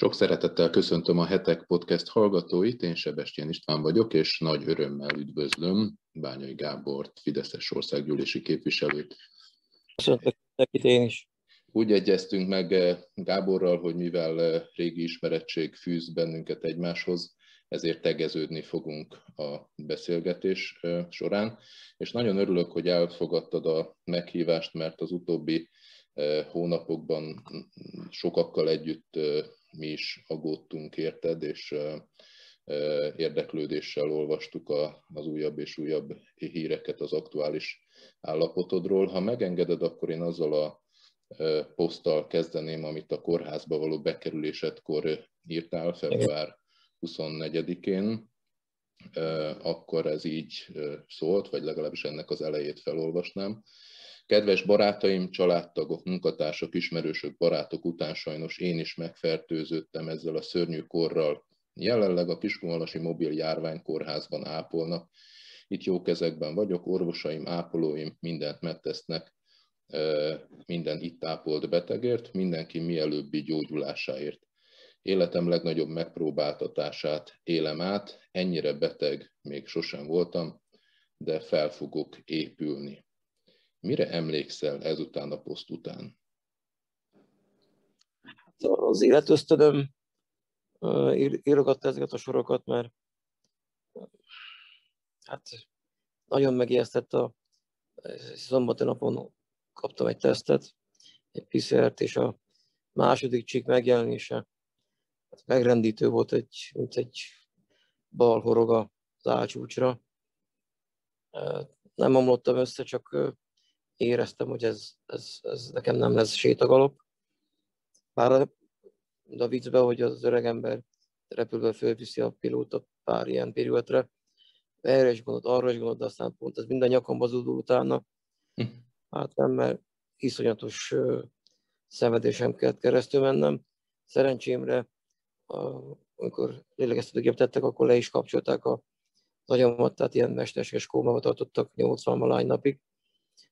Sok szeretettel köszöntöm a Hetek Podcast hallgatóit, én Sebestyén István vagyok, és nagy örömmel üdvözlöm Bányai Gábort, Fideszes országgyűlési képviselőt. Köszöntök én is. Úgy egyeztünk meg eh, Gáborral, hogy mivel eh, régi ismerettség fűz bennünket egymáshoz, ezért tegeződni fogunk a beszélgetés eh, során. És nagyon örülök, hogy elfogadtad a meghívást, mert az utóbbi hónapokban sokakkal együtt mi is aggódtunk érted, és érdeklődéssel olvastuk az újabb és újabb híreket az aktuális állapotodról. Ha megengeded, akkor én azzal a poszttal kezdeném, amit a kórházba való bekerülésedkor írtál február 24-én, akkor ez így szólt, vagy legalábbis ennek az elejét felolvasnám. Kedves barátaim, családtagok, munkatársak, ismerősök, barátok után sajnos én is megfertőződtem ezzel a szörnyű korral. Jelenleg a Kiskunvalasi Mobil Járványkórházban ápolnak. Itt jó kezekben vagyok, orvosaim, ápolóim mindent megtesznek, minden itt ápolt betegért, mindenki mielőbbi gyógyulásáért. Életem legnagyobb megpróbáltatását élem át, ennyire beteg még sosem voltam, de fel fogok épülni. Mire emlékszel ezután a poszt után? Hát az életösztönöm írogatta ezeket a sorokat, mert hát nagyon megijesztett a szombaton napon kaptam egy tesztet, egy PCR-t, és a második csík megjelenése megrendítő volt, egy, mint egy bal horog az álcsúcsra. Nem omlottam össze, csak éreztem, hogy ez, ez, ez nekem nem lesz sétagalop. Bár a viccbe, hogy az öreg ember repülve fölviszi a pilóta pár ilyen pirületre, erre is gondolt, arra is gondolt, de aztán pont ez mind a nyakamba zúdul utána. Hm. Hát nem, mert iszonyatos szenvedésem kellett keresztül mennem. Szerencsémre, amikor lélegeztetőgép tettek, akkor le is kapcsolták a, az agyamat, tehát ilyen mesterséges kómába tartottak 80 malány napig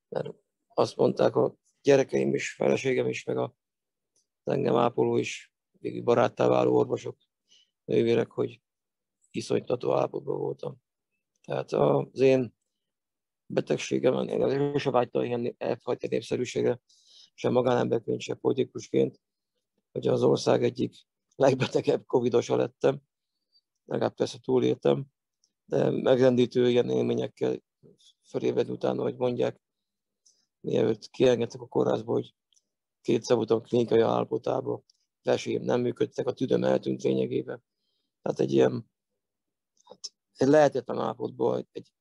mert azt mondták a gyerekeim is, feleségem is, meg a engem ápoló is, végig baráttá váló orvosok, nővérek, hogy iszonytató állapotban voltam. Tehát az én betegségem, én sem vágytam ilyen elfajta népszerűségre, sem magánemberként, sem politikusként, hogy az ország egyik legbetegebb covidosa lettem, legalább persze túléltem, de megrendítő ilyen élményekkel fölébredni utána, hogy mondják, mielőtt kiengedtek a kórházba, hogy kétszer voltam klinikai állapotában, vesélyem nem működtek, a tüdöm eltűnt lényegében. Tehát egy ilyen, hát egy lehetetlen állapotból, egy,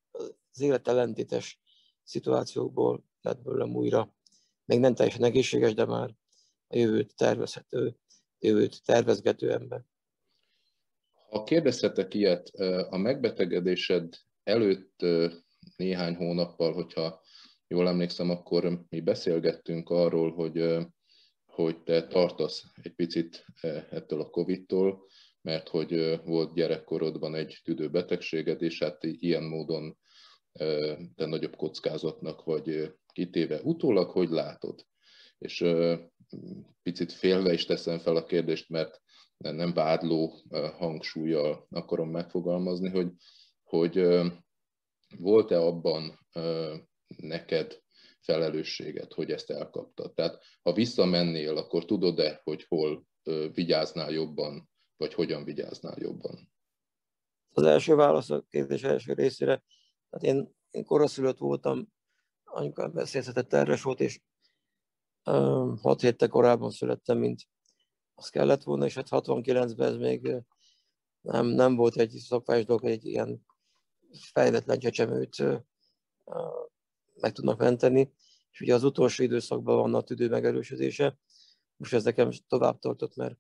az élet ellentétes szituációkból lett belőlem újra, még nem teljesen egészséges, de már a jövőt tervezhető, jövőt tervezgető ember. Ha kérdezhetek ilyet, a megbetegedésed előtt néhány hónappal, hogyha jól emlékszem, akkor mi beszélgettünk arról, hogy, hogy te tartasz egy picit ettől a Covid-tól, mert hogy volt gyerekkorodban egy tüdőbetegséged, és hát ilyen módon te nagyobb kockázatnak vagy kitéve. Utólag hogy látod? És picit félve is teszem fel a kérdést, mert nem vádló hangsúlyjal akarom megfogalmazni, hogy, hogy volt-e abban neked felelősséget, hogy ezt elkaptad. Tehát ha visszamennél, akkor tudod-e, hogy hol vigyáznál jobban, vagy hogyan vigyáznál jobban? Az első válasz a kérdés első részére. Hát én, én koraszülött voltam, anyukám beszélhetett terves volt, és um, hat héttel korábban születtem, mint az kellett volna, és hát 69-ben ez még nem, nem volt egy szokványos dolog, egy ilyen fejletlen csecsemőt meg tudnak menteni, és ugye az utolsó időszakban van a tüdő megerősödése. Most ez nekem tovább tartott, mert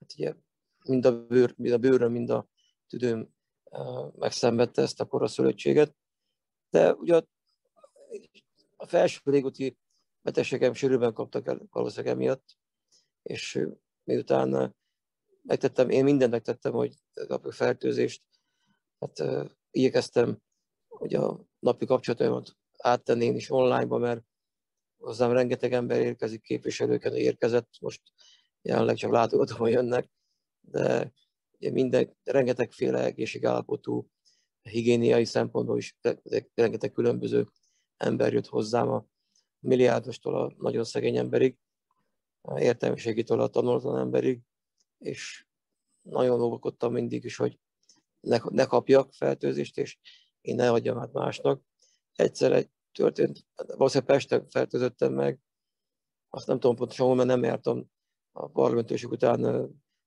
hát ugye mind a, bőr, mind a bőröm, mind a tüdőm megszenvedte ezt a koraszülöttséget. De ugye a felső légúti betegségem sűrűben kaptak el valószínűleg emiatt, és miután megtettem, én mindent megtettem, hogy kapjak fertőzést, hát igyekeztem, hogy a napi kapcsolataimat áttenni én is onlineba, mert hozzám rengeteg ember érkezik, képviselőket érkezett, most jelenleg csak látogatóan jönnek, de minden, rengetegféle egészségállapotú, higiéniai szempontból is rengeteg különböző ember jött hozzám a milliárdostól a nagyon szegény emberig, a értelmiségitől a tanulatlan emberig, és nagyon óvakodtam mindig is, hogy ne, ne kapjak fertőzést, és én ne adjam át másnak. Egyszer egy történt, valószínűleg Pesten fertőzöttem meg, azt nem tudom pontosan, mert nem jártam a parlamentőség után,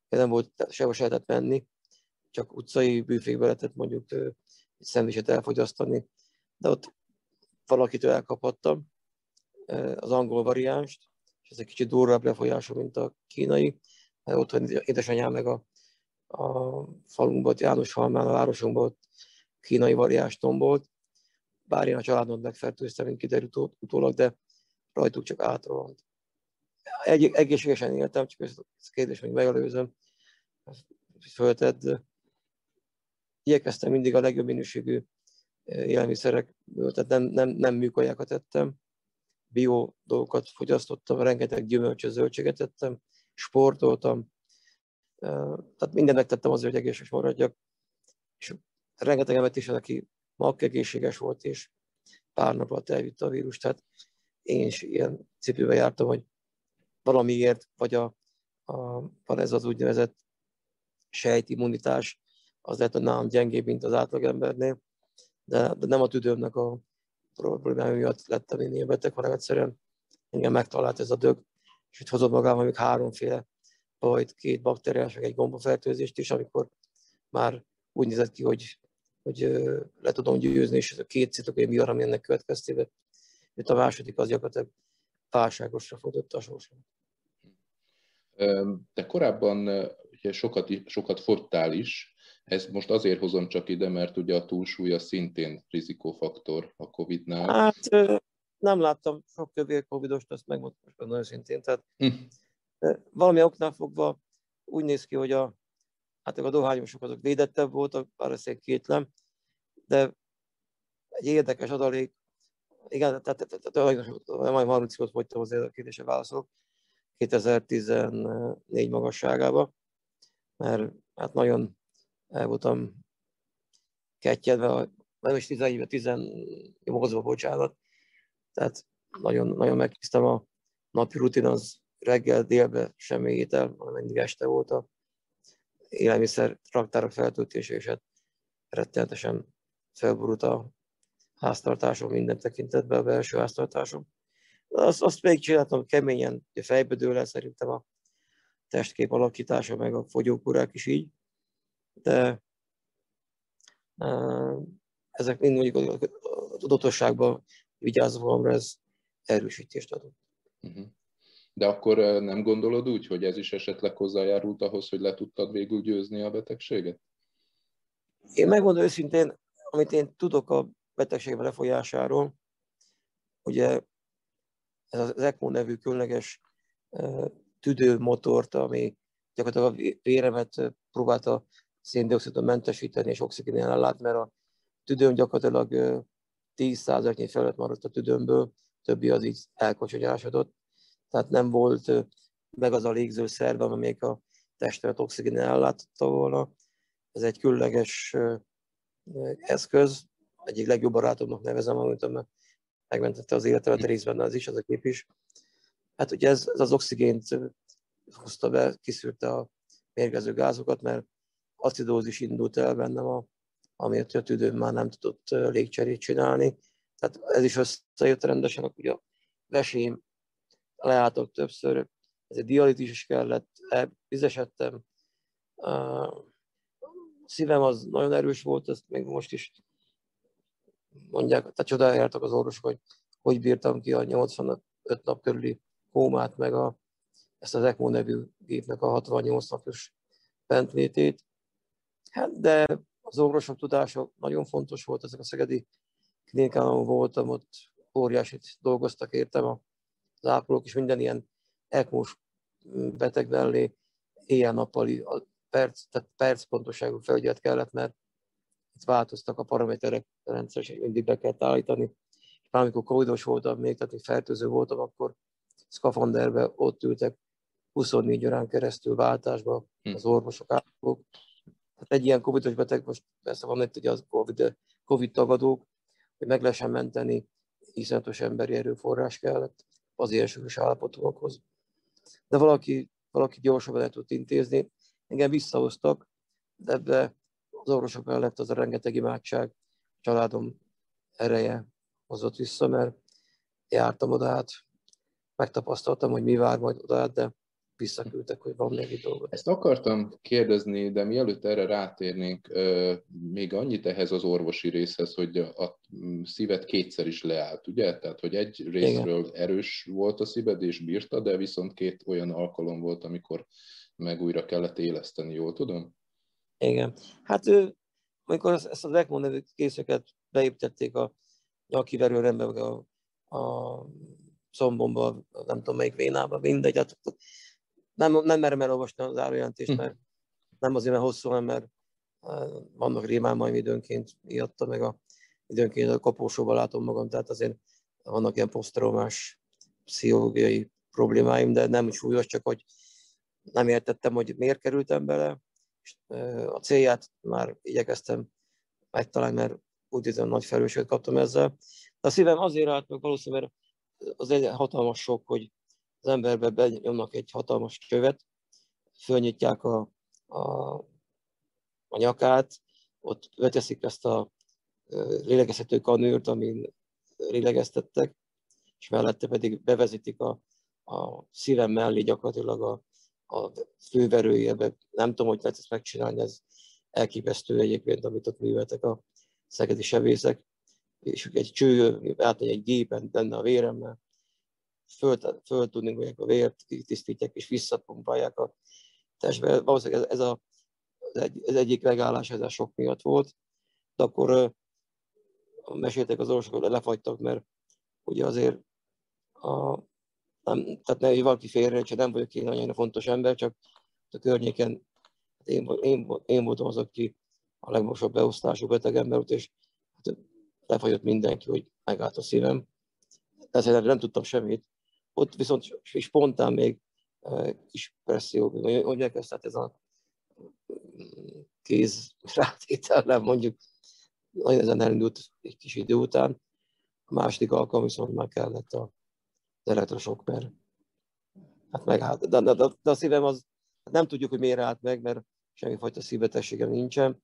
nem volt sehova se lehetett menni, csak utcai bűfékbe lehetett mondjuk egy szendvicset elfogyasztani, de ott valakitől elkaphattam az angol variánst, és ez egy kicsit durvább lefolyású, mint a kínai. Otthon édesanyám meg a, a falunkban, János Halmán, a városunkban kínai variáns tombolt, bár én a családon megfertőztem, mint kiderült utólag, de rajtuk csak átrohant. Egy, egészségesen éltem, csak ezt a kérdés hogy megelőzöm, föltedd. Igyekeztem mindig a legjobb minőségű élelmiszerekből, tehát nem, nem, nem műkajákat ettem, bio dolgokat fogyasztottam, rengeteg gyümölcsöt, zöldséget ettem, sportoltam, tehát mindent megtettem azért, hogy egészséges maradjak, és rengeteg embert is, aki mag egészséges volt, és pár nap alatt elvitte a vírus, tehát én is ilyen cipőbe jártam, hogy valamiért, vagy a, a, van ez az úgynevezett sejtimmunitás, az lehet, hogy nálam gyengébb, mint az átlagembernél, de, de nem a tüdőmnek a problémája miatt lettem én ilyen beteg, hanem egyszerűen engem megtalált ez a dög, és itt hozott magával még háromféle bajt, két bakteriás, meg egy gombafertőzést is, amikor már úgy nézett ki, hogy, hogy le tudom győzni, és ez a két citokai mi ami ennek következtében jött a második, az gyakorlatilag válságosra fordult a sorsom. De korábban ugye sokat, sokat fogytál is, ezt most azért hozom csak ide, mert ugye a túlsúly a szintén rizikófaktor a Covid-nál. Hát nem láttam sok kövér Covidost, azt megmondtam nagyon szintén. Tehát hm. valami oknál fogva úgy néz ki, hogy a, hát a dohányosok azok védettebb voltak, bár ezt kétlem, de egy érdekes adalék, igen, tehát, majd 30 ot fogytam azért a kérdése válaszolok, 2014 magasságába, mert hát nagyon el voltam kettjedve, nem is 11 18 bocsánat. Tehát nagyon, nagyon megtisztem a napi rutin, az reggel, délbe semmi étel, hanem mindig este volt a élelmiszer raktárok feltöltése, és hát rettenetesen felborult a háztartásom minden tekintetben, a belső háztartásom. Azt, azt még csináltam keményen, hogy fejbe dől el szerintem a testkép alakítása, meg a fogyókúrák is így de ezek mind mondjuk a tudatosságban vigyázva ez erősítést adott. Mhm. De akkor nem gondolod úgy, hogy ez is esetleg hozzájárult ahhoz, hogy le tudtad végül győzni a betegséget? Én megmondom őszintén, amit én tudok a betegség lefolyásáról, ugye ez az ECMO nevű különleges tüdőmotort, ami gyakorlatilag a véremet próbálta széndiokszidot mentesíteni és oxigén ellát, mert a tüdőm gyakorlatilag 10%-nyi felett maradt a tüdőmből, többi az így elkocsonyásodott. Tehát nem volt meg az a légző szerve, amelyik a testemet oxigén ellátotta volna. Ez egy különleges eszköz, egyik legjobb barátomnak nevezem, amit megmentette az életemet, részben az is, az a kép is. Hát ugye ez, ez az oxigént hozta be, kiszűrte a mérgező gázokat, mert acidózis indult el bennem, a, amiért a tüdőm már nem tudott légcserét csinálni. Tehát ez is összejött rendesen, ugye a vesém leálltok többször, ez egy dialítis is kellett, vizesedtem. A szívem az nagyon erős volt, ezt még most is mondják, tehát csodáljátok az orvosok, hogy hogy bírtam ki a 85 nap körüli kómát, meg a, ezt az ECMO nevű gépnek a 68 napos bentlétét. Hát, de az orvosok tudása nagyon fontos volt, ezek a szegedi klinikán, voltam, ott óriásit dolgoztak értem, az ápolók is minden ilyen ekmós beteg mellé éjjel-nappali perc, tehát perc pontosságú felügyelet kellett, mert itt változtak a paraméterek rendszeresen, mindig be kellett állítani. És már amikor covidos voltam még, tehát fertőző voltam, akkor szkafanderbe ott ültek 24 órán keresztül váltásba hm. az orvosok, ápolók. Tehát egy ilyen covidos beteg, most persze van itt ugye az COVID, COVID tagadók, hogy meg lehessen menteni, iszonyatos emberi erőforrás kellett az ilyen súlyos állapotokhoz. De valaki, valaki gyorsabban el tud intézni. Engem visszahoztak, de ebbe az orvosok mellett az a rengeteg imádság, családom ereje hozott vissza, mert jártam oda át, megtapasztaltam, hogy mi vár majd oda át, de visszaküldtek, hogy van még egy dolgot. Ezt akartam kérdezni, de mielőtt erre rátérnénk, még annyit ehhez az orvosi részhez, hogy a szívet kétszer is leállt, ugye? Tehát, hogy egy részről Igen. erős volt a szíved és bírta, de viszont két olyan alkalom volt, amikor meg újra kellett éleszteni, jól tudom? Igen. Hát amikor ezt a ECMO nevű készeket beépítették a nyakiverőrembe, vagy a, a szombomba, nem tudom melyik vénába, mindegy, hát nem, nem merem elolvasni az árujelentést, hm. mert nem azért, mert hosszú, hanem mert vannak rémálmaim időnként miatta, meg a, időnként a kapósóban látom magam, tehát azért vannak ilyen posztraumás pszichológiai problémáim, de nem súlyos, csak hogy nem értettem, hogy miért kerültem bele. A célját már igyekeztem megtalálni, mert úgy érzem, nagy felelősséget kaptam ezzel. De a szívem azért állt meg valószínűleg, mert az egy hatalmas sok, hogy az emberbe benyomnak egy hatalmas követ, fölnyitják a, a, a nyakát, ott beteszik ezt a lélegezhető kanőrt, amin lélegeztettek, és mellette pedig bevezetik a, a szívem mellé gyakorlatilag a, a főverőjébe. Nem tudom, hogy lehet ezt megcsinálni, ez elképesztő egyébként, amit ott műveltek a szegedi sebészek, és egy cső, átmegy egy gépen benne a véremmel, föl, föl tudni, a vért tisztítják és visszapumpálják a testbe. Valószínűleg ez, ez, a, ez, egy, ez egyik megállás ez a sok miatt volt, de akkor meséltek az orvosok, hogy lefagytak, mert ugye azért a, nem, tehát ne, valaki félre, csak nem vagyok én nagyon fontos ember, csak a környéken hát én, én, én voltam az, aki a legmagasabb beosztású beteg ember volt, és hát lefagyott mindenki, hogy megállt a szívem. Ezért nem tudtam semmit. Ott viszont spontán még kis presszió, hogy ezt, tehát ez a kéz rátétellel mondjuk nagyon ezen elindult egy kis idő után. A második alkalom viszont már kellett a elektrosok, mert hát megállt. De, de, de, de, a szívem az, nem tudjuk, hogy miért állt meg, mert semmifajta szívbetegségem nincsen.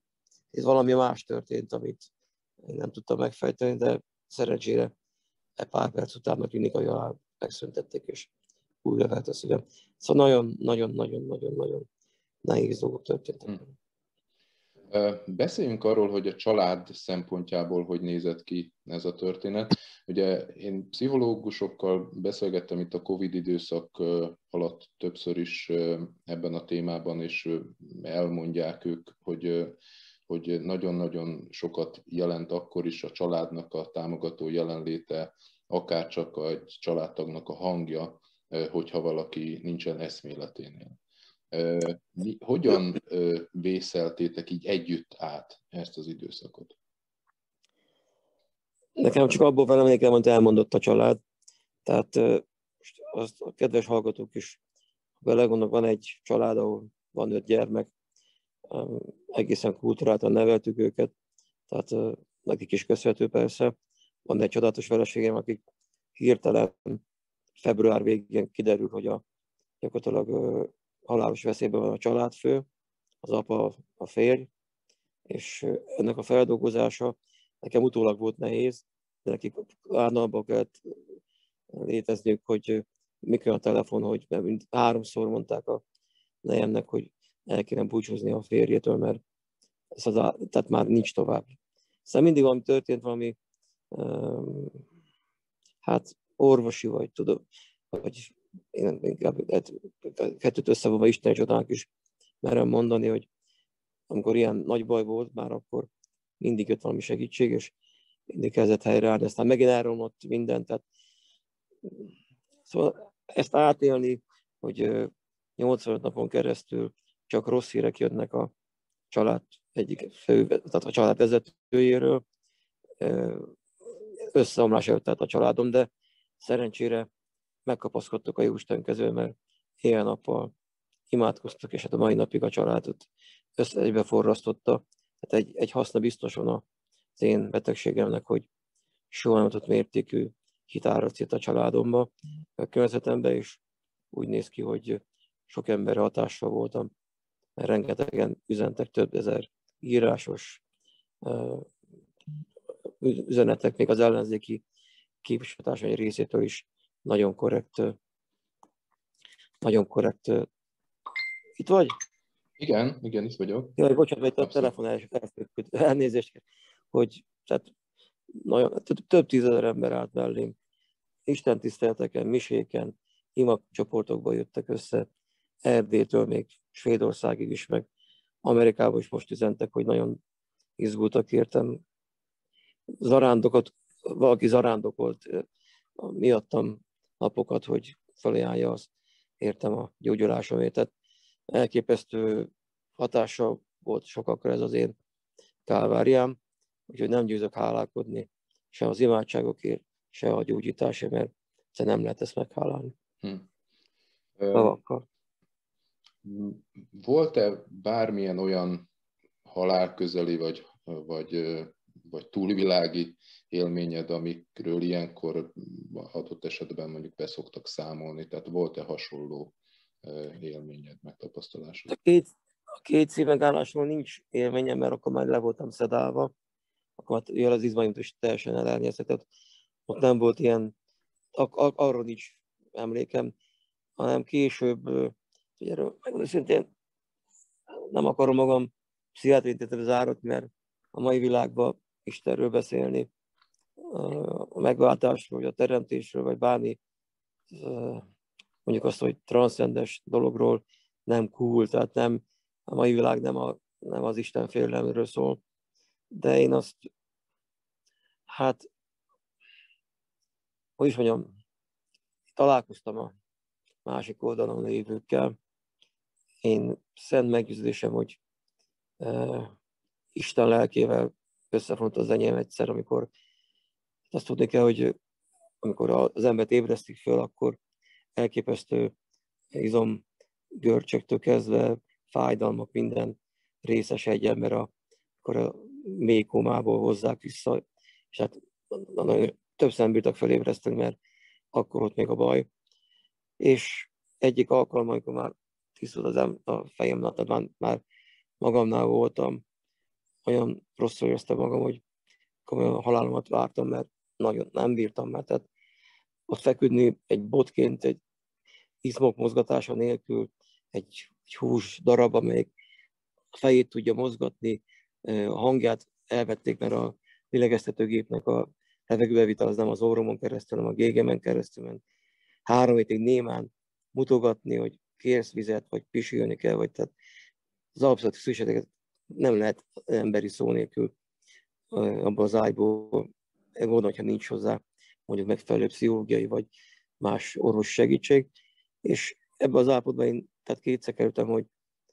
Ez valami más történt, amit én nem tudtam megfejteni, de szerencsére egy pár perc után a klinikai alá megszüntették, és újra lehet a szívem. Szóval nagyon-nagyon-nagyon-nagyon-nagyon nehéz dolgok történtek. Hmm. Beszéljünk arról, hogy a család szempontjából hogy nézett ki ez a történet. Ugye én pszichológusokkal beszélgettem itt a Covid időszak alatt többször is ebben a témában, és elmondják ők, hogy hogy nagyon-nagyon sokat jelent akkor is a családnak a támogató jelenléte, akár csak egy családtagnak a hangja, hogyha valaki nincsen eszméleténél. Hogyan vészeltétek így együtt át ezt az időszakot? Nekem csak abból van emlékem, amit elmondott a család. Tehát azt a kedves hallgatók is belegondolnak, van egy család, ahol van öt gyermek, egészen kultúráltan neveltük őket, tehát nekik is köszönhető persze. Van egy csodálatos feleségem, akik hirtelen február végén kiderül, hogy a gyakorlatilag halálos veszélyben van a családfő, az apa, a férj, és ennek a feldolgozása nekem utólag volt nehéz, de nekik állandóan kellett létezniük, hogy mikor a telefon, hogy mint háromszor mondták a nejemnek, hogy el kéne búcsúzni a férjétől, mert ez az a, tehát már nincs tovább. Szóval mindig valami történt, valami hát orvosi vagy, tudom, vagy én inkább hát, kettőt összevonva Isten csodának is merem mondani, hogy amikor ilyen nagy baj volt, már akkor mindig jött valami segítség, és mindig kezdett helyreállni, aztán megint elromlott mindent, tehát szóval ezt átélni, hogy 85 napon keresztül csak rossz hírek jönnek a család egyik fő, tehát a család vezetőjéről, összeomlás előtt a családom, de szerencsére megkapaszkodtuk a Jóisten kezől, mert éjjel-nappal imádkoztak, és hát a mai napig a családot össze forrasztotta. Hát egy, egy haszna biztosan az én betegségemnek, hogy soha nem tudott mértékű hitáracít a családomba, a környezetembe, és úgy néz ki, hogy sok ember hatással voltam, mert rengetegen üzentek több ezer írásos üzenetek, még az ellenzéki képviselőtársai részétől is nagyon korrekt, nagyon korrekt. Itt vagy? Igen, igen, itt vagyok. Jaj, bocsánat, itt a telefon elfőtt, elnézést, hogy tehát nagyon, több tízezer ember állt mellém. Isten tisztelteken, miséken, imak csoportokban jöttek össze, Erdélytől még Svédországig is, meg Amerikába is most üzentek, hogy nagyon izgultak értem. Zarándokat, valaki zarándokolt miattam napokat, hogy felajánlja azt, értem a gyógyulásomért. Tehát elképesztő hatása volt sokakra ez az én kálváriám, úgyhogy nem győzök hálálkodni se az imádságokért, se a gyógyításért, mert nem lehet ezt meghálálni. Hm. Volt-e bármilyen olyan halálközeli vagy, vagy, vagy túlvilági élményed, amikről ilyenkor adott esetben mondjuk beszoktak számolni? Tehát volt-e hasonló élményed, megtapasztalásod? A két, a két szívegállásról nincs élményem, mert akkor már le voltam szedálva, akkor már az izmaimat is teljesen elernyezhetett. Ott nem volt ilyen, ak- ak- arról nincs emlékem, hanem később, ugye erről megmondom szintén, nem akarom magam pszichiátriai zárott, mert a mai világban Istenről beszélni, a megváltásról, vagy a teremtésről, vagy bármi mondjuk azt, hogy transzcendes dologról nem cool, tehát nem, a mai világ nem, a, nem az Isten félelemről szól, de én azt, hát, hogy is mondjam, találkoztam a másik oldalon lévőkkel. Én szent meggyőződésem, hogy uh, Isten lelkével összefont az enyém egyszer, amikor azt tudni kell, hogy amikor az embert ébresztik föl, akkor elképesztő izom görcsöktől kezdve fájdalmak, minden részes egy ember, a, akkor a mély komából hozzák vissza, és hát nagyon több nem bírtak mert akkor ott még a baj. És egyik alkalommal, amikor már tisztult az em- a fejem, már, már magamnál voltam, olyan rosszul éreztem magam, hogy komolyan halálomat vártam, mert nagyon nem bírtam már. Tehát ott feküdni egy botként, egy izmok mozgatása nélkül, egy, egy hús darab, amelyik a fejét tudja mozgatni, a hangját elvették, mert a lélegeztetőgépnek a levegőbevitel az nem az orromon keresztül, hanem a gégemen keresztül ment. Három hétig némán mutogatni, hogy kérsz vizet, vagy pisülni kell, vagy tehát az alapvető szükségeket nem lehet emberi szó nélkül abban az ágyból, gondolom, hogyha nincs hozzá mondjuk megfelelő pszichológiai vagy más orvos segítség, és ebbe az állapotban én tehát kétszer kerültem, hogy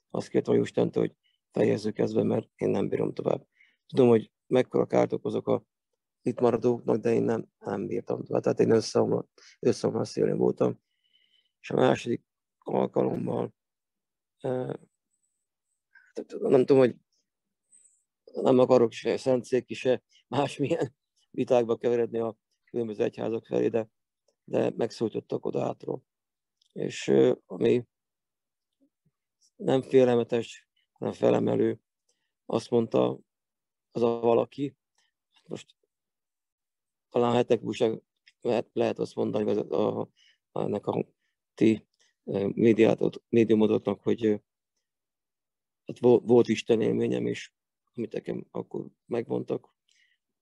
azt kértem a Istentől, hogy fejezzük ezbe, mert én nem bírom tovább. Tudom, hogy mekkora kárt okozok a itt maradóknak, de én nem, nem bírtam tovább. Tehát én összeomlás szélén voltam. És a második alkalommal nem tudom, hogy nem akarok se szentszéki, se másmilyen vitákba keveredni a különböző egyházak felé, de, de megszólítottak oda átról. És ami nem félelmetes, hanem felemelő, azt mondta az a valaki, most talán hetek búság lehet, lehet azt mondani, hogy a, a, ennek a ti médiumodoknak, hogy hát volt Isten élményem is, amit nekem akkor megmondtak,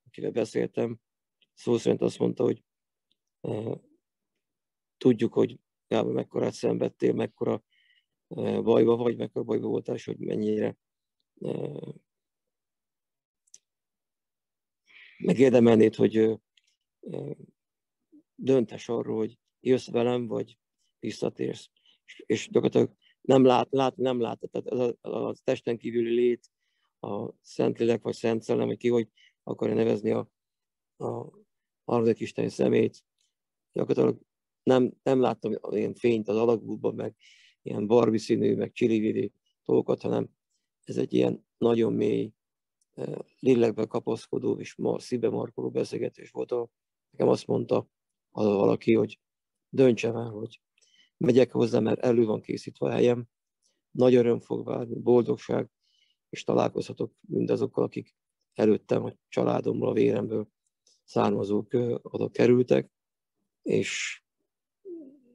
akivel beszéltem. Szó szerint azt mondta, hogy uh, tudjuk, hogy Gábor mekkorát szenvedtél, mekkora uh, bajba vagy, mekkora bajba voltál, és hogy mennyire uh, megérdemelnéd, hogy döntes arról, hogy jössz velem, vagy visszatérsz. És, és gyakorlatilag nem lát, lát nem lát, tehát az a, a testen kívüli lét, a Szentlélek vagy Szent Szellem, vagy ki, hogy akarja nevezni a, a harmadik Isten szemét. Gyakorlatilag nem, nem láttam ilyen fényt az alagútban, meg ilyen barbi színű, meg csili dolgokat, hanem ez egy ilyen nagyon mély, lélekbe kapaszkodó és ma, szíve markoló beszélgetés volt. Nekem azt mondta az valaki, hogy döntsem el, hogy megyek hozzá, mert elő van készítve a helyem, nagy öröm fog várni, boldogság, és találkozhatok mindazokkal, akik előttem a családomból, a véremből származók oda kerültek, és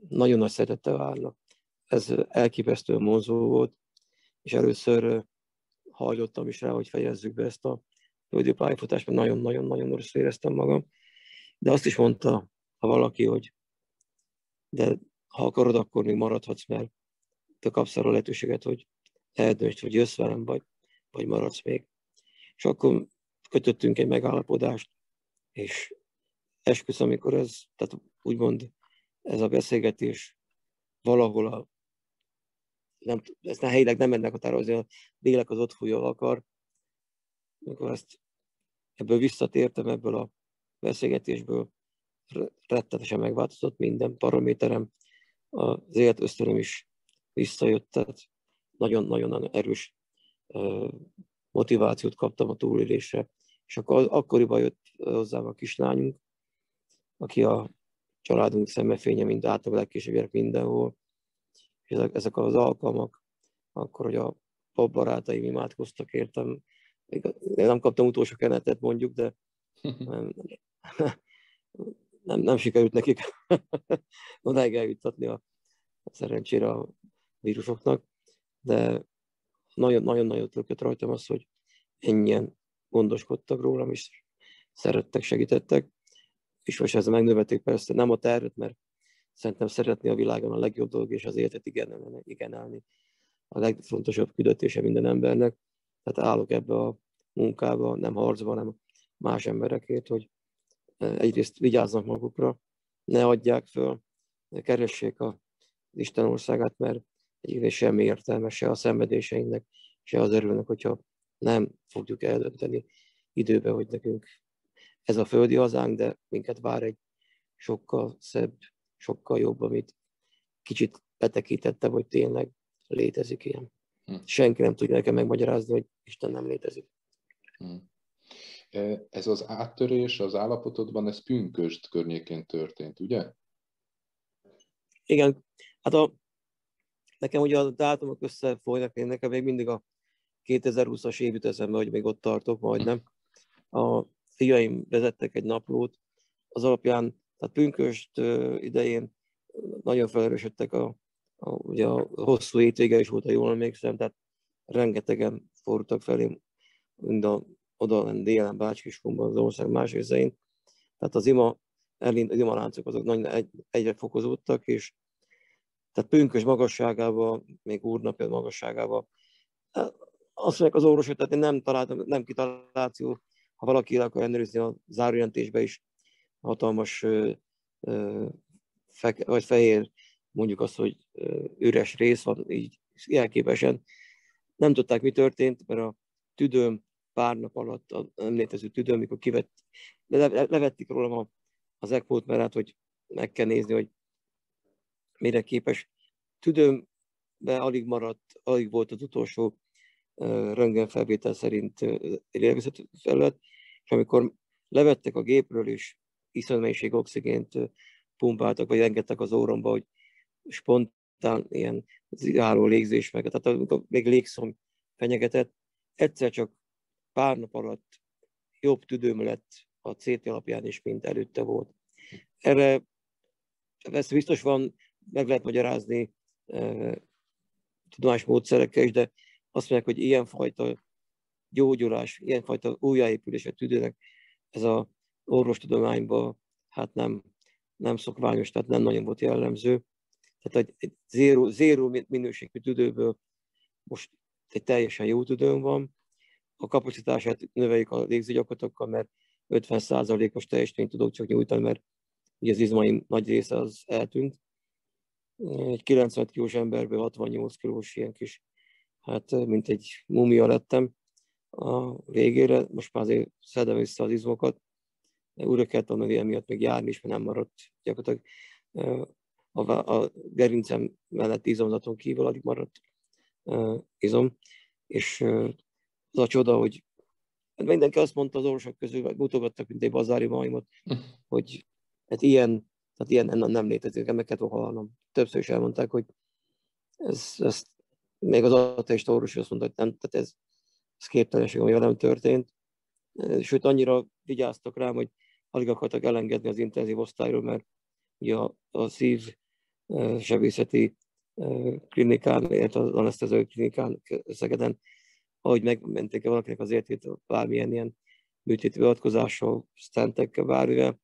nagyon nagy szeretettel várnak. Ez elképesztően vonzó volt, és először hajlottam is rá, hogy fejezzük be ezt a földi pályafutást, mert nagyon-nagyon-nagyon rosszul éreztem magam. De azt is mondta ha valaki, hogy de ha akarod, akkor még maradhatsz, mert te kapsz arra lehetőséget, hogy eldöntsd, hogy jössz velem, vagy, vagy maradsz még. És akkor kötöttünk egy megállapodást, és esküsz, amikor ez, tehát úgymond ez a beszélgetés valahol a, nem, ezt nem helyileg nem mennek határozni, a lélek az ott fújja akar, amikor ezt ebből visszatértem, ebből a beszélgetésből rettenetesen megváltozott minden paraméterem, az élet ösztönöm is visszajött, tehát nagyon-nagyon erős motivációt kaptam a túlélésre. És akkor akkoriban jött hozzám a kislányunk, aki a családunk szemmefénye, mint általában legkésőbb gyerek mindenhol. És ezek, ezek az alkalmak, akkor, hogy a papbarátaim imádkoztak értem, én nem kaptam utolsó kenetet mondjuk, de nem, nem, nem sikerült nekik odáig eljuttatni a, a szerencsére a vírusoknak, de nagyon-nagyon többet rajtam az, hogy ennyien gondoskodtak rólam, és szerettek, segítettek, és most ezzel megnövelték persze nem a tervet, mert szerintem szeretni a világon a legjobb dolog, és az életet igen, igenelni a legfontosabb küldetése minden embernek. Tehát állok ebbe a munkába, nem harcba, hanem más emberekért, hogy e, egyrészt vigyázzanak magukra, ne adják föl, keressék a Isten országát, mert egyébként semmi értelme se a szenvedéseinknek, se az erőnek, hogyha nem fogjuk eldönteni időbe, hogy nekünk ez a földi hazánk, de minket vár egy sokkal szebb, sokkal jobb, amit kicsit betekintette, hogy tényleg létezik ilyen. Hm. Senki nem tudja nekem megmagyarázni, hogy Isten nem létezik. Hm. E, ez az áttörés az állapotodban, ez pünköst környékén történt, ugye? Igen, hát a, nekem ugye a dátumok összefolynak, én nekem még mindig a 2020-as év jut eszembe, hogy még ott tartok, majdnem. A fiaim vezettek egy naplót, az alapján, tehát pünköst idején nagyon felerősödtek a, a, ugye a hosszú hétvége is volt, ha jól emlékszem, tehát rengetegen fordultak felé, mind a, oda délen, Bácskiskumban, az ország más részein. Tehát az ima, elind, az imaláncok azok nagyon egy, egyre fokozódtak, és tehát pünkös magasságában, még úrnapja magasságában azt mondják az orvosok, tehát én nem találtam, nem kitaláció, ha valaki le akar ellenőrizni a zárójelentésbe is, hatalmas feke, vagy fehér, mondjuk azt, hogy üres rész van, így jelképesen. Nem tudták, mi történt, mert a tüdőm pár nap alatt, a nem létező tüdőm, mikor kivett, le, le, levették rólam az ECMO-t, mert hát, hogy meg kell nézni, hogy mire képes. Tüdőmbe alig maradt, alig volt az utolsó röntgenfelvétel szerint lélegzett felület, és amikor levettek a gépről, és iszonymennyiség oxigént pumpáltak, vagy engedtek az óromba, hogy spontán ilyen álló légzés meg, tehát amikor még légszom fenyegetett, egyszer csak pár nap alatt jobb tüdőm lett a CT alapján is, mint előtte volt. Erre ezt biztos van, meg lehet magyarázni tudományos módszerekkel is, de azt mondják, hogy ilyenfajta gyógyulás, ilyenfajta újjáépülés a tüdőnek, ez a orvostudományban hát nem, nem szokványos, tehát nem nagyon volt jellemző. Tehát egy, zéró, zéró minőségű tüdőből most egy teljesen jó tüdőm van, a kapacitását növeljük a légzőgyakorlatokkal, mert 50%-os teljesítményt tudok csak nyújtani, mert ugye az izmaim nagy része az eltűnt. Egy 90 kilós emberből 68 kilós ilyen kis hát mint egy mumia lettem a végére, most már azért szedem vissza az izmokat, újra kellett tanulni emiatt még járni is, mert nem maradt gyakorlatilag a, a gerincem mellett izomzaton kívül alig maradt izom, és az a csoda, hogy hát mindenki azt mondta az orvosok közül, vagy mutogattak, mint egy bazári majmot, hogy hát ilyen, hát ilyen nem, nem létezik, meg kellett hallnom. Többször is elmondták, hogy ez, ez még az ateista orvos azt mondta, hogy nem, tehát ez, ez képtelenség, ami velem történt. Sőt, annyira vigyáztak rám, hogy alig akartak elengedni az intenzív osztályról, mert ugye a, a szív sebészeti klinikán, illetve az anesztezői klinikán Szegeden, ahogy megmenték valakinek az életét bármilyen ilyen műtéti beavatkozással, stentekkel, bármivel,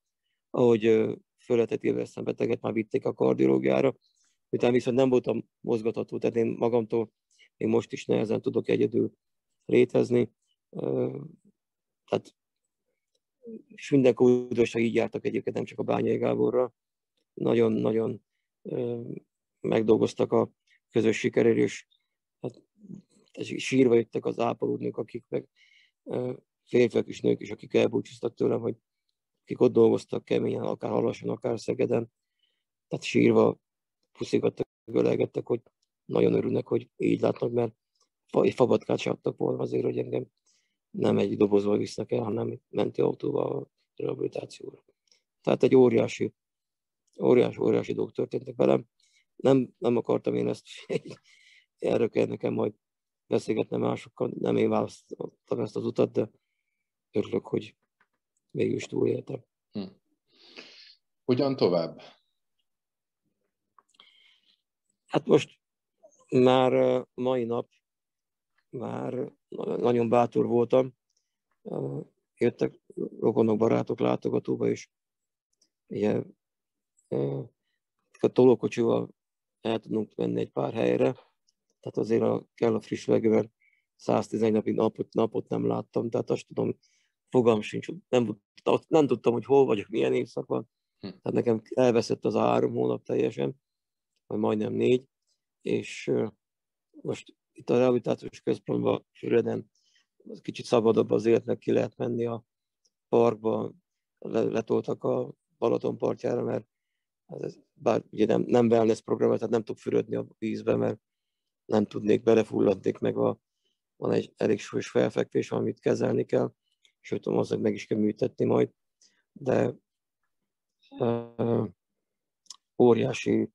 ahogy föl lehetett élveztem beteget, már vitték a kardiológiára, utána viszont nem voltam mozgatható, tehát én magamtól még most is nehezen tudok egyedül létezni. Tehát és minden kódosra így jártak egyébként, nem csak a Bányai Gáborra. Nagyon-nagyon megdolgoztak a közös sikerért, és hát, sírva jöttek az ápolódnők, akik meg férfiak és nők is, akik elbúcsúztak tőlem, hogy akik ott dolgoztak keményen, akár Halason, akár Szegeden, tehát sírva puszigattak, ölelgettek, hogy nagyon örülnek, hogy így látnak, mert egy fabatkát se adtak volna azért, hogy engem nem egy dobozval visznek el, hanem menti autóval a rehabilitációra. Tehát egy óriási, óriási, óriási dolgok történtek velem. Nem, nem akartam én ezt, erről kell nekem majd beszélgetnem másokkal, nem én választottam ezt az utat, de örülök, hogy végül is túléltem. Hm. Hogyan tovább? Hát most már mai nap már nagyon bátor voltam. Jöttek rokonok, barátok látogatóba, és ugye, a tolókocsival el tudunk menni egy pár helyre, tehát azért a, kell a friss levegő, mert 111 napig napot, napot nem láttam, tehát azt tudom, fogam sincs, nem, nem tudtam, hogy hol vagyok, milyen évszak van. Hm. Tehát nekem elveszett az a három hónap teljesen, vagy majdnem négy, és most itt a rehabilitációs központban Füreden kicsit szabadabb az életnek ki lehet menni a parkba, letoltak a Balaton partjára, mert ez, bár ugye nem, nem wellness program, tehát nem tudok fürödni a vízbe, mert nem tudnék, belefulladnék meg a, van egy elég súlyos felfekvés, amit kezelni kell, sőt, azok meg is kell műtetni majd, de óriási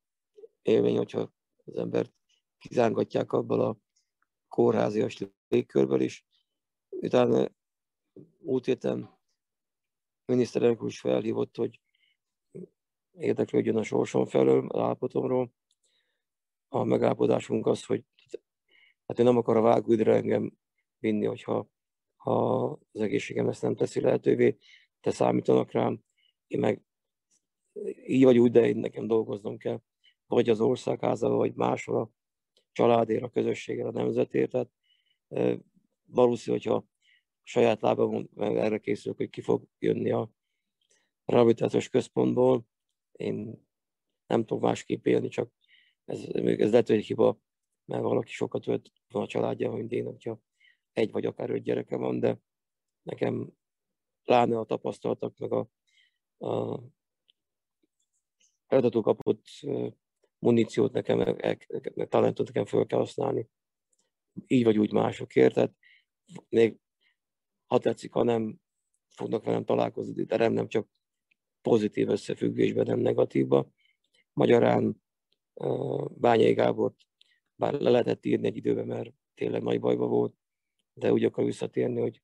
élmény, hogyha az embert kizángatják abból a kórházias légkörből is. Utána múlt héten miniszterelnök is felhívott, hogy érdeklődjön a sorsom felől, a állapotomról. A megállapodásunk az, hogy hát ő nem akar a vágóidra engem vinni, hogyha ha az egészségem ezt nem teszi lehetővé, te számítanak rám, én meg így vagy úgy, de én nekem dolgoznom kell, vagy az országházával, vagy máshol a családért, a közösségért, a nemzetért. Tehát valószínű, hogyha a saját lábamon erre készülök, hogy ki fog jönni a rehabilitációs központból, én nem tudok másképp élni, csak ez, ez lehet, hogy hiba, mert valaki sokat ölt van a családja, mint én, hogyha egy vagy akár öt gyereke van, de nekem pláne a tapasztalatok, meg a, a feladatok kapott muníciót nekem, meg, meg talentot nekem fel kell használni. Így vagy úgy másokért. Tehát még ha tetszik, ha nem fognak velem találkozni, de nem csak pozitív összefüggésben, nem negatívba. Magyarán Bányai Gábort bár le lehetett írni egy időben, mert tényleg nagy bajba volt, de úgy akar visszatérni, hogy,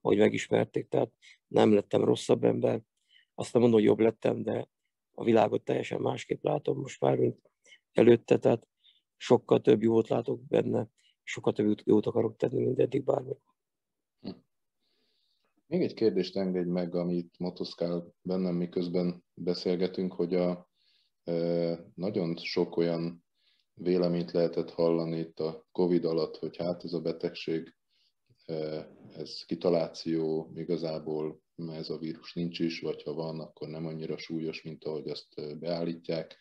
hogy megismerték, tehát nem lettem rosszabb ember. Azt nem mondom, hogy jobb lettem, de a világot teljesen másképp látom most már, mint előtte, tehát sokkal több jót látok benne, sokkal több jót akarok tenni, mint eddig bármikor. Hm. Még egy kérdést engedj meg, amit motoszkál bennem, miközben beszélgetünk, hogy a, e, nagyon sok olyan véleményt lehetett hallani itt a Covid alatt, hogy hát ez a betegség, e, ez kitaláció, igazából ez a vírus nincs is, vagy ha van, akkor nem annyira súlyos, mint ahogy azt beállítják.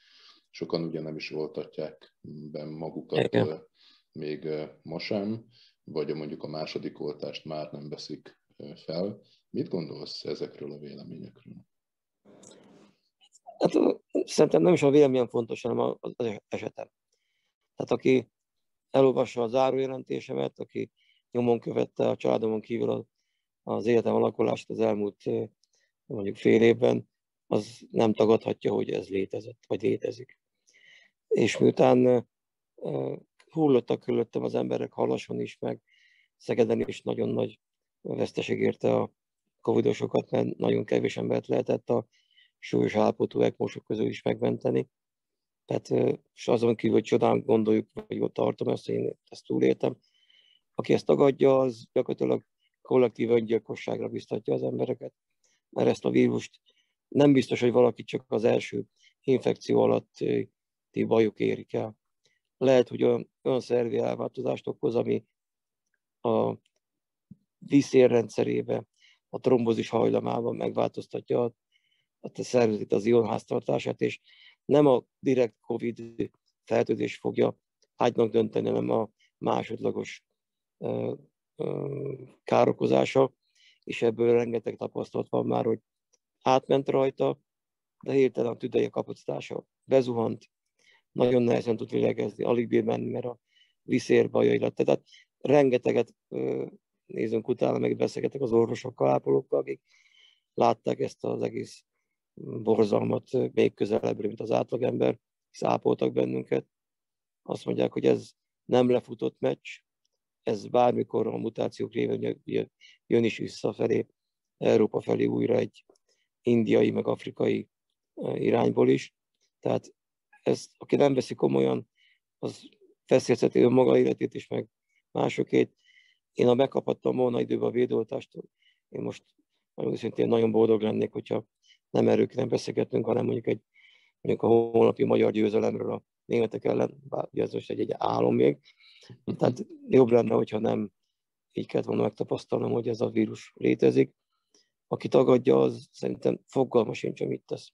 Sokan ugye nem is voltatják be magukat Igen. még ma sem, vagy mondjuk a második oltást már nem veszik fel. Mit gondolsz ezekről a véleményekről? Hát szerintem nem is a véleményem fontos, hanem az esetem. Tehát aki elolvassa a zárójelentésemet, aki nyomon követte a családomon kívül az életem alakulását az elmúlt mondjuk fél évben, az nem tagadhatja, hogy ez létezett, vagy létezik. És miután hullottak körülöttem az emberek Halason is, meg Szegeden is nagyon nagy veszteség érte a covidosokat, mert nagyon kevés embert lehetett a súlyos állapotú ekmosok közül is megmenteni. Tehát, és azon kívül, hogy csodán gondoljuk, vagy ott tartom ezt, én ezt túléltem. Aki ezt tagadja, az gyakorlatilag kollektív öngyilkosságra biztatja az embereket, mert ezt a vírust nem biztos, hogy valaki csak az első infekció alatti bajok érik el. Lehet, hogy olyan, olyan szervi elváltozást okoz, ami a vízérrendszerébe, a trombozis hajlamában megváltoztatja a, a szervezet az ionháztartását, és nem a direkt COVID fertőzés fogja ágynak dönteni, hanem a másodlagos károkozása, és ebből rengeteg tapasztalat van már, hogy átment rajta, de hirtelen a tüdeje kapacitása bezuhant, nagyon nehezen tud lélegezni, alig bír menni, mert a viszér bajai lett. Tehát rengeteget nézünk utána, meg beszélgetek az orvosokkal, ápolókkal, akik látták ezt az egész borzalmat még közelebbről, mint az átlagember, hisz ápoltak bennünket. Azt mondják, hogy ez nem lefutott meccs, ez bármikor a mutációk révén jön is visszafelé, Európa felé újra egy indiai, meg afrikai irányból is. Tehát ezt, aki nem veszi komolyan, az feszélyezheti önmaga életét is, meg másokét. Én ha megkaphattam volna időben a védőoltást, én most nagyon szintén nagyon boldog lennék, hogyha nem erről kéne beszélgetnünk, hanem mondjuk egy mondjuk a holnapi magyar győzelemről a németek ellen, bár ugye ez most egy, egy álom még. Tehát jobb lenne, hogyha nem így kellett volna megtapasztalnom, hogy ez a vírus létezik. Aki tagadja, az szerintem fogalma sincs, mit tesz.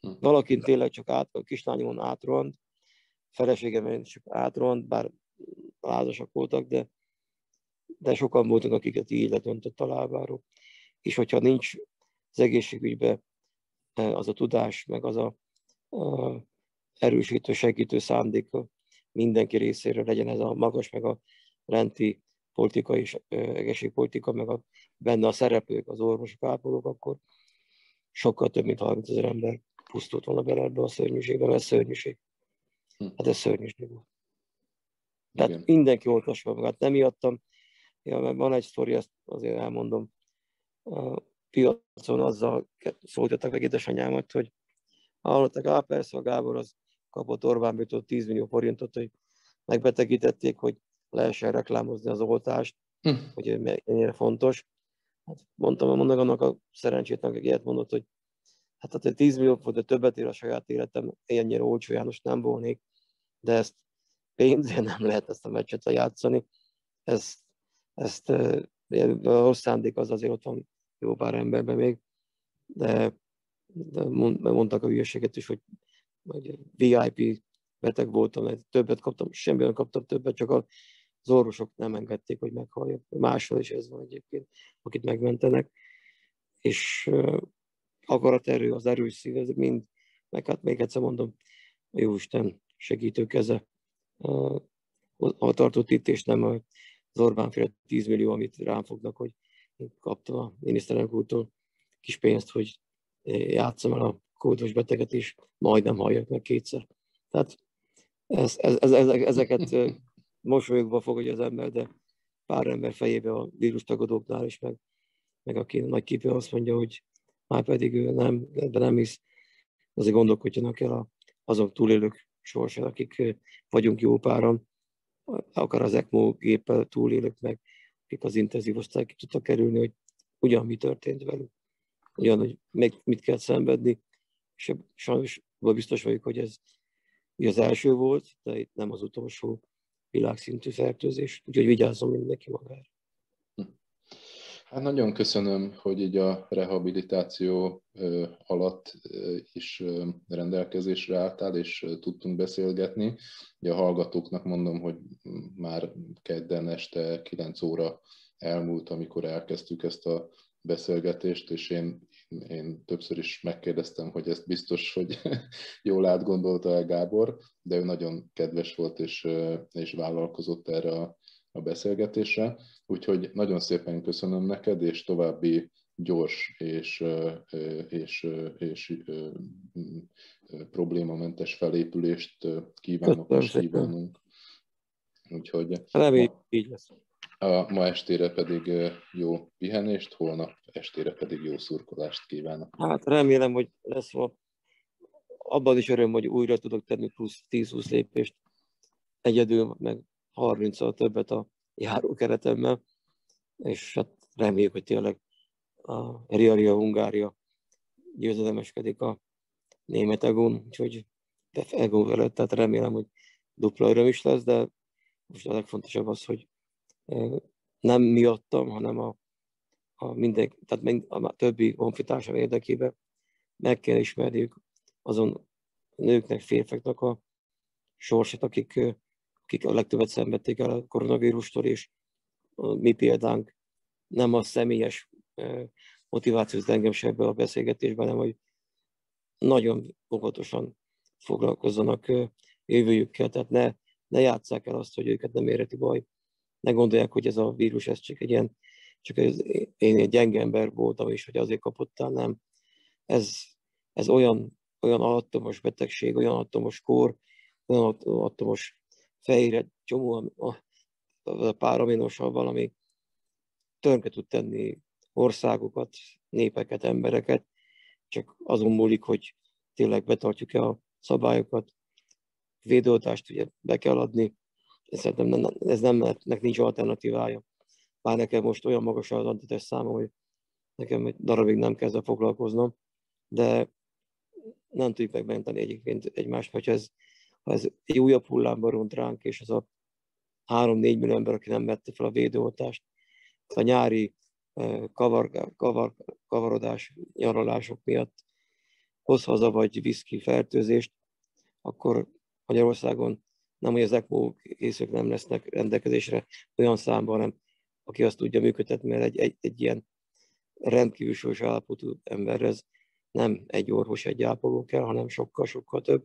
Hm. Valakin tényleg csak át, a kislányomon átrond, feleségem csak átrond, bár lázasak voltak, de, de sokan voltak, akiket így letöntött a lábáról. És hogyha nincs egészségügybe e, az a tudás, meg az a, a erősítő, segítő szándék mindenki részéről legyen ez a magas, meg a lenti politika és egészségpolitika, meg a, benne a szereplők, az orvosok, ápolók, akkor sokkal több, mint 30 ezer ember pusztult volna bele ebbe a szörnyűségbe, mert ez szörnyűség. Hm. Hát ez szörnyűség volt. Tehát Igen. mindenki oltassa magát. Nem miattam, ja, mert van egy sztori, ezt azért elmondom piacon azzal szólítottak meg édesanyámat, hogy hallottak, á, persze a Gábor az kapott Orbán Viktor 10 millió forintot, hogy megbetegítették, hogy lehessen reklámozni az oltást, hm. hogy ennyire fontos. Hát mondtam, mondom annak a szerencsétnek, aki ilyet mondott, hogy hát hát 10 millió forint többet ér a saját életem, ennyire olcsó János nem volnék, de ezt pénzért nem lehet ezt a meccset játszani. Ezt, ezt a rossz szándék az azért ott van jó pár emberben még, de, de mondtak a hülyeséget is, hogy, hogy VIP beteg voltam, mert többet kaptam, semmi nem kaptam többet, csak az orvosok nem engedték, hogy meghalljak. Máshol is ez van egyébként, akit megmentenek. És akaraterő, az erős szív, ez mind, meg hát még egyszer mondom, a Jóisten segítő keze a tartott itt, és nem az Orbán féle 10 millió, amit rám fognak, hogy kaptam a miniszterelnök úrtól kis pénzt, hogy játszom el a kódos beteget is, majdnem halljak meg kétszer. Tehát ez, ez, ez, ezeket mosolyogva fogadja az ember, de pár ember fejébe a vírus tagadóknál is, meg, meg aki nagy képű azt mondja, hogy már pedig ő nem, ebben nem hisz, azért gondolkodjanak el a, azon túlélők sorsán, akik vagyunk jó páran, akár az ECMO géppel túlélők, meg akik az intenzív osztályok tudtak kerülni, hogy ugyan mi történt velük, ugyan, hogy meg mit kell szenvedni, és sajnos biztos vagyok, hogy ez az első volt, de itt nem az utolsó világszintű fertőzés, úgyhogy vigyázzon mindenki magára. Hát nagyon köszönöm, hogy így a rehabilitáció alatt is rendelkezésre álltál, és tudtunk beszélgetni. Ugye a hallgatóknak mondom, hogy már kedden este 9 óra elmúlt, amikor elkezdtük ezt a beszélgetést, és én én többször is megkérdeztem, hogy ezt biztos, hogy jól átgondolta el Gábor, de ő nagyon kedves volt és, és vállalkozott erre a, a beszélgetésre. Úgyhogy nagyon szépen köszönöm neked, és további gyors és, és, és, és problémamentes felépülést kívánok és kívánunk. Úgyhogy Reméljük, így lesz. A ma estére pedig jó pihenést, holnap estére pedig jó szurkolást kívánok. Hát remélem, hogy lesz ma abban is öröm, hogy újra tudok tenni plusz 10-20 lépést egyedül, meg 30-al többet a járókeretemmel, és hát reméljük, hogy tényleg a Riaria Hungária győzelemeskedik a német egón, úgyhogy egó előtt, tehát remélem, hogy dupla öröm is lesz, de most a legfontosabb az, hogy nem miattam, hanem a, a minden, tehát a többi honfitársam érdekében meg kell ismerniük azon nőknek, férfeknek a sorsát, akik, akik a legtöbbet szenvedték el a koronavírustól, és a mi példánk nem a személyes motivációt engem se a beszélgetésben, hanem hogy nagyon óvatosan foglalkozzanak jövőjükkel, tehát ne, ne játsszák el azt, hogy őket nem éreti baj, ne gondolják, hogy ez a vírus, ez csak egy ilyen, csak ez, én egy gyenge ember voltam, és hogy azért kapottál, nem. Ez, ez olyan, olyan alattomos betegség, olyan alattomos kór, olyan alattomos fejre csomó a, a páraminosabb valami tönkre tud tenni országokat, népeket, embereket, csak azon múlik, hogy tényleg betartjuk-e a szabályokat. Védoltást ugye be kell adni, szerintem nem, ez nem, nek nincs alternatívája. Bár nekem most olyan magas az antitest száma, hogy nekem egy darabig nem kezdve foglalkoznom, de nem tudjuk megmenteni egyébként egymást, hogy ez, ha ez egy újabb hullámba ront ránk, és az a 3-4 millió ember, aki nem vette fel a védőoltást, a nyári kavar, kavar, kavarodás, nyaralások miatt hoz haza vagy visz ki fertőzést, akkor Magyarországon nem, hogy az ECMO készülők nem lesznek rendelkezésre olyan számban, hanem aki azt tudja működtetni, mert egy, egy, egy ilyen rendkívül sós állapotú emberhez nem egy orvos, egy ápoló kell, hanem sokkal-sokkal több.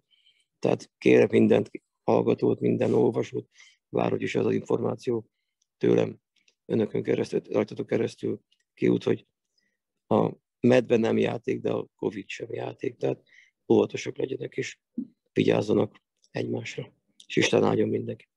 Tehát kérek mindent hallgatót, minden olvasót, bárhogy is az információ tőlem, önökön keresztül, rajtatok keresztül kiút, hogy a medve nem játék, de a Covid sem játék. Tehát óvatosak legyenek és vigyázzanak egymásra és Isten áldjon mindenki.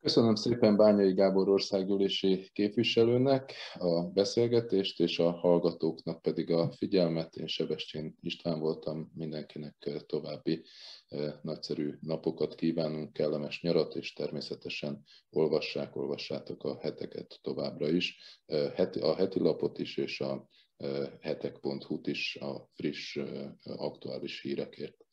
Köszönöm szépen Bányai Gábor országgyűlési képviselőnek a beszélgetést, és a hallgatóknak pedig a figyelmet. Én Sebestyén István voltam, mindenkinek további eh, nagyszerű napokat kívánunk, kellemes nyarat, és természetesen olvassák, olvassátok a heteket továbbra is, eh, a heti lapot is, és a eh, hetek.hu-t is a friss, aktuális hírekért.